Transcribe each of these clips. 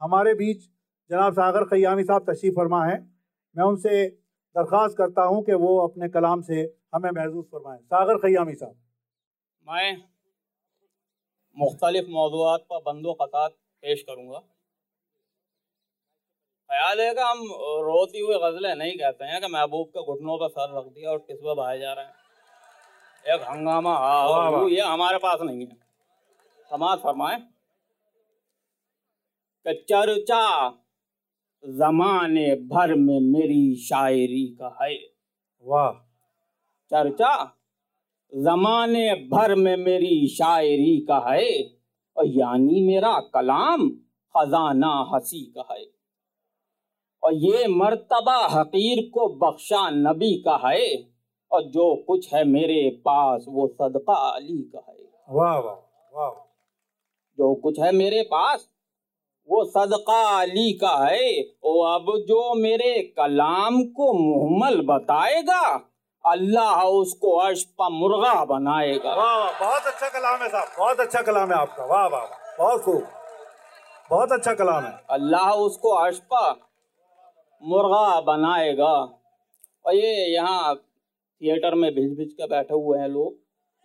हमारे बीच जनाब सागर खयामी साहब तशरीफ़ फरमा है। मैं उनसे दरख्वास्त करता हूँ कि वो अपने कलाम से हमें महसूस फरमाएँ। सागर खयामी साहब। मैं मुख्तलिफ़ मौजूद पर बंदो कतात पेश करूँगा। ख्याल है कि हम रोती हुई गज़लें नहीं कहते हैं कि महबूब के घुटनों पर सर रख दिया और किस बहाए जा रहे हैं। एक हंगामा हाँ ये हमारे पास नहीं है। समाज फरमाए। चर्चा जमाने भर में मेरी शायरी का है। वाह। चर्चा जमाने भर में मेरी शायरी का है। और यानी मेरा कलाम खजाना हसी का है। और ये मर्तबा हकीर को बख्शा नबी का है। और जो कुछ है मेरे पास वो सदका अली का है। वाह वाह वाह। जो कुछ है मेरे पास वो सदका अली का है। वो अब जो मेरे कलाम को मुहमल बताएगा अल्लाह उसको अर्श पर मुर्गा बनाएगा। वाह वाह बहुत अच्छा कलाम है साहब बहुत अच्छा कलाम है आपका। वाह वाह बहुत खूब बहुत अच्छा कलाम है। अल्लाह उसको अर्श पर मुर्गा बनाएगा। और ये यहाँ थिएटर में भिज भिज के बैठे हुए हैं लोग।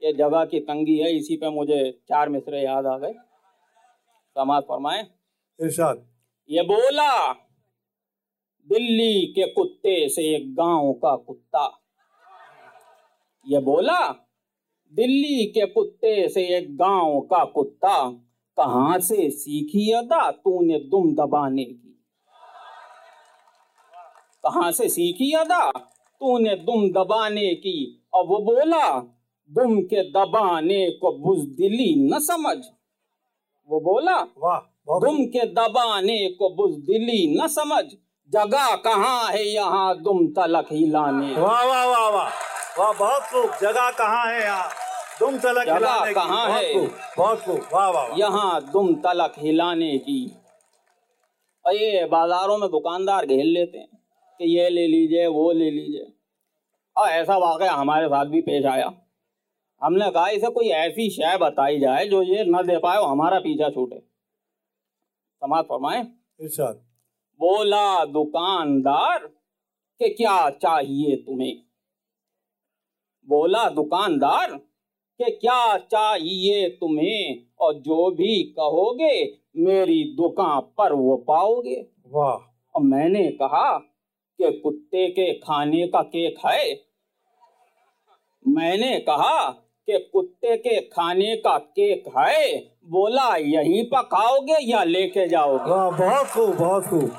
ये जगह की तंगी है इसी पे मुझे चार मिसरे याद आ गए। समाज फरमाए। इरशाद। ये बोला दिल्ली के कुत्ते से एक गाँव का कुत्ता। ये बोला दिल्ली के कुत्ते से एक गाँव का कुत्ता। कहाँ से सीखी अदा तूने दुम दबाने की? कहाँ से सीखी अदा तूने दुम दबाने की? और वो बोला दुम के दबाने को बुजदिली न समझ। वो बोला वाह। दुम के दबाने को बुजदिली न समझ। जगह कहाँ है यहाँ दुम तलक हिलाने वाह वाह वाह वाह। वाह बहुत खूब। जगह कहाँ है यहाँ तुम तलक जगह कहाँ है? बहुत खूब। वाह वाह वाह। यहाँ दुम तलक हिलाने की। और ये बाजारों में दुकानदार घेर लेते हैं कि ये ले लीजिए वो ले लीजिए। और ऐसा वाक़ हमारे साथ भी पेश आया। हमने कहा इसे कोई ऐसी शय बताई जाए जो ये न दे पाए हमारा पीछा छूटे। समाज फरमाए। बोला दुकानदार कि क्या चाहिए तुम्हें? बोला दुकानदार कि क्या चाहिए तुम्हें? और जो भी कहोगे मेरी दुकान पर वो पाओगे। वाह। और मैंने कहा कि कुत्ते के खाने का केक है। मैंने कहा कि कुत्ते के खाने का केक है बोला यहीं पर खाओगे या लेके जाओगे? वाह बहुत खूब बहुत खूब।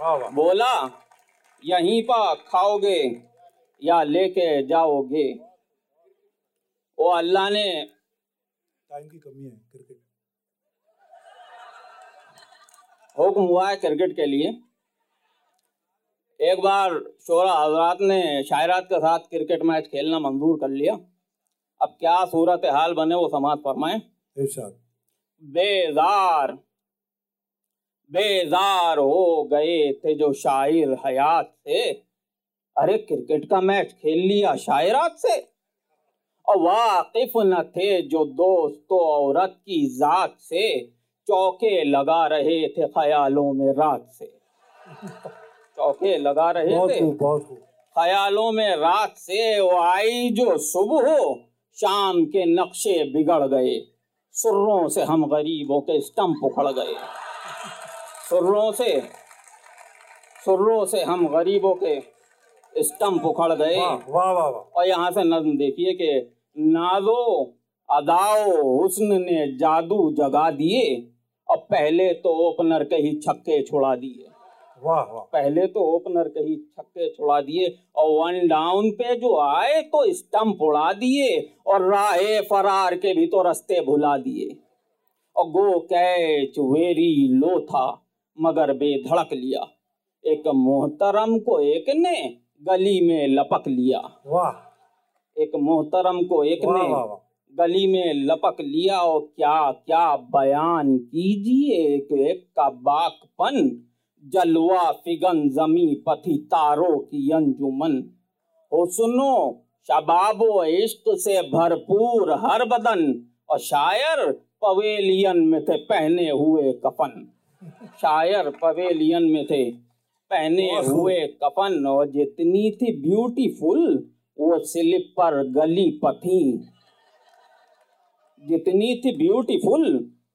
वाह वाह। बोला यहीं पर खाओगे या लेके जाओगे? वो अल्लाह ने टाइम की कमी है क्रिकेट। हुक्म हुआ है क्रिकेट के लिए। एक बार शोरा हजरात ने शायरात के साथ क्रिकेट मैच खेलना मंजूर कर लिया। अब क्या सूरत हाल बने वो समाज फरमाए? बेजार बेजार हो गए थे जो शायर हयात से। अरे क्रिकेट का मैच खेल लिया शायरात से। और वाकिफ न थे जो दोस्तों औरत की जात से। चौके लगा रहे थे ख्यालों में रात से। चौके लगा रहे थे। ख्यालों में रात से। वो आई जो सुबह हो। शाम के नक्शे बिगड़ गए। सुर्रों से हम गरीबों के स्टंप उखड़ गए। सुर्रों से सुर्रों से हम गरीबों के स्टंप उखड़ गए। वाह वाह वाह वाह। और यहाँ से नज्म देखिए कि नाजो अदाओ हुस्न ने जादू जगा दिए। और पहले तो ओपनर के ही छक्के छुड़ा दिए। वाह वाह। पहले तो ओपनर के ही छक्के छुड़ा दिए और वन डाउन पे जो आए तो स्टंप उड़ा दिए और राहे फरार के भी तो रास्ते भुला दिए। और गो कैच वेरी लो था मगर बेधड़क लिया। एक मोहतरम को एक ने गली में लपक लिया। वाह। एक मोहतरम को एक ने गली में लपक लिया और क्या क्या बयान कीजिए? एक एक का बाकपन जलवा फिगन जमी पथी तारों की अंजुमन हो सुनो शबाबो इश्क से भरपूर हर बदन और शायर पवेलियन में थे पहने हुए कफन। शायर पवेलियन में थे पहने हुए कफन और जितनी थी ब्यूटीफुल वो स्लीपर गली पथी। जितनी थी ब्यूटीफुल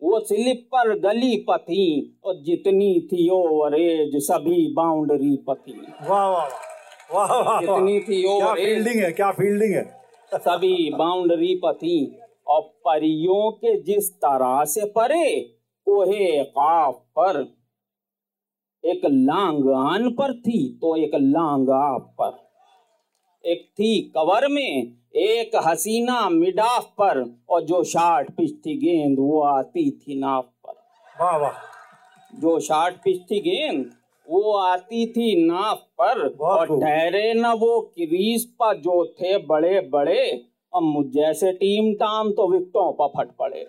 वो स्लीपर गली पथी और जितनी थी ओवरेज सभी बाउंड्री पथी। वाह वाह वाह वाह जितनी थी क्या ओवरेज फील्डिंग है क्या फील्डिंग है। सभी बाउंड्री पथी और परियों के जिस तरह से परे कोहे काफ पर। एक लांग आन पर थी तो एक लांग आप पर। एक थी कवर में एक हसीना मिडाफ पर और जो शार्ट पिच थी गेंद वो आती थी नाव पर। वाह वाह। जो शार्ट पिच थी गेंद वो आती थी नाव पर और ठहरे न वो क्रीज पर जो थे बड़े बड़े और मुझ जैसे टीम टाम तो विकटों पर फट पड़े।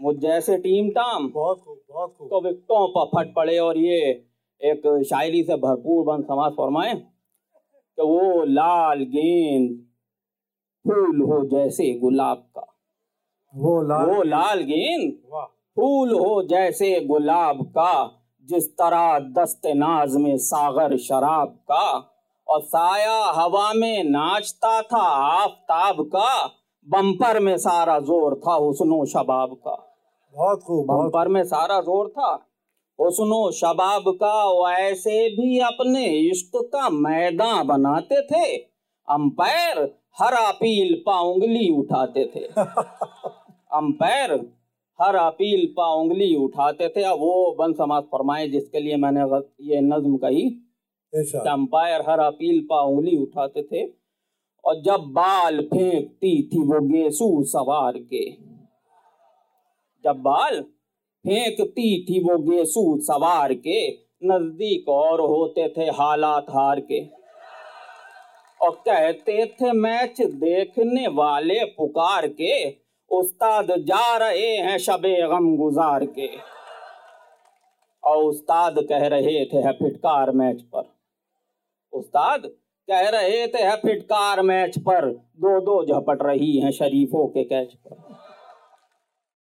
मुझ जैसे टीम टाम बहुत खूब बहुत खूब। तो विकटों पर फट पड़े और ये एक शायरी से भरपूर बंद समाज फरमाए। कि वो लाल गेंद फूल हो जैसे गुलाब का। वो लाल वो लाल गेंद फूल हो जैसे गुलाब का जिस तरह दस्ते नाज में सागर शराब का और साया हवा में नाचता था आफताब का बम्पर में सारा ज़ोर था हुस्नो शबाब का। बहुत खूब बम्पर में सारा ज़ोर था। हुस्नो शबाब का वो ऐसे भी अपने इश्क का मैदान बनाते थे अंपायर हर अपील पा उंगली उठाते थे। अंपायर हर अपील पा उंगली उठाते थे। अब वो बन समाज फरमाए जिसके लिए मैंने ये नज्म कही अंपायर हर अपील पा उंगली उठाते थे और जब बाल फेंकती थी वो गेसू सवार के। जब बाल फेंकती थी वो गेसू सवार के नज़दीक और होते थे हालात हार के। और कहते थे, मैच देखने वाले पुकार के, उस्ताद जा रहे हैं शबे गम गुजार के। और उस्ताद कह रहे थे, है फिटकार मैच पर। उस्ताद कह रहे थे, है फिटकार मैच पर। दो दो झपट रही हैं शरीफों के कैच पर।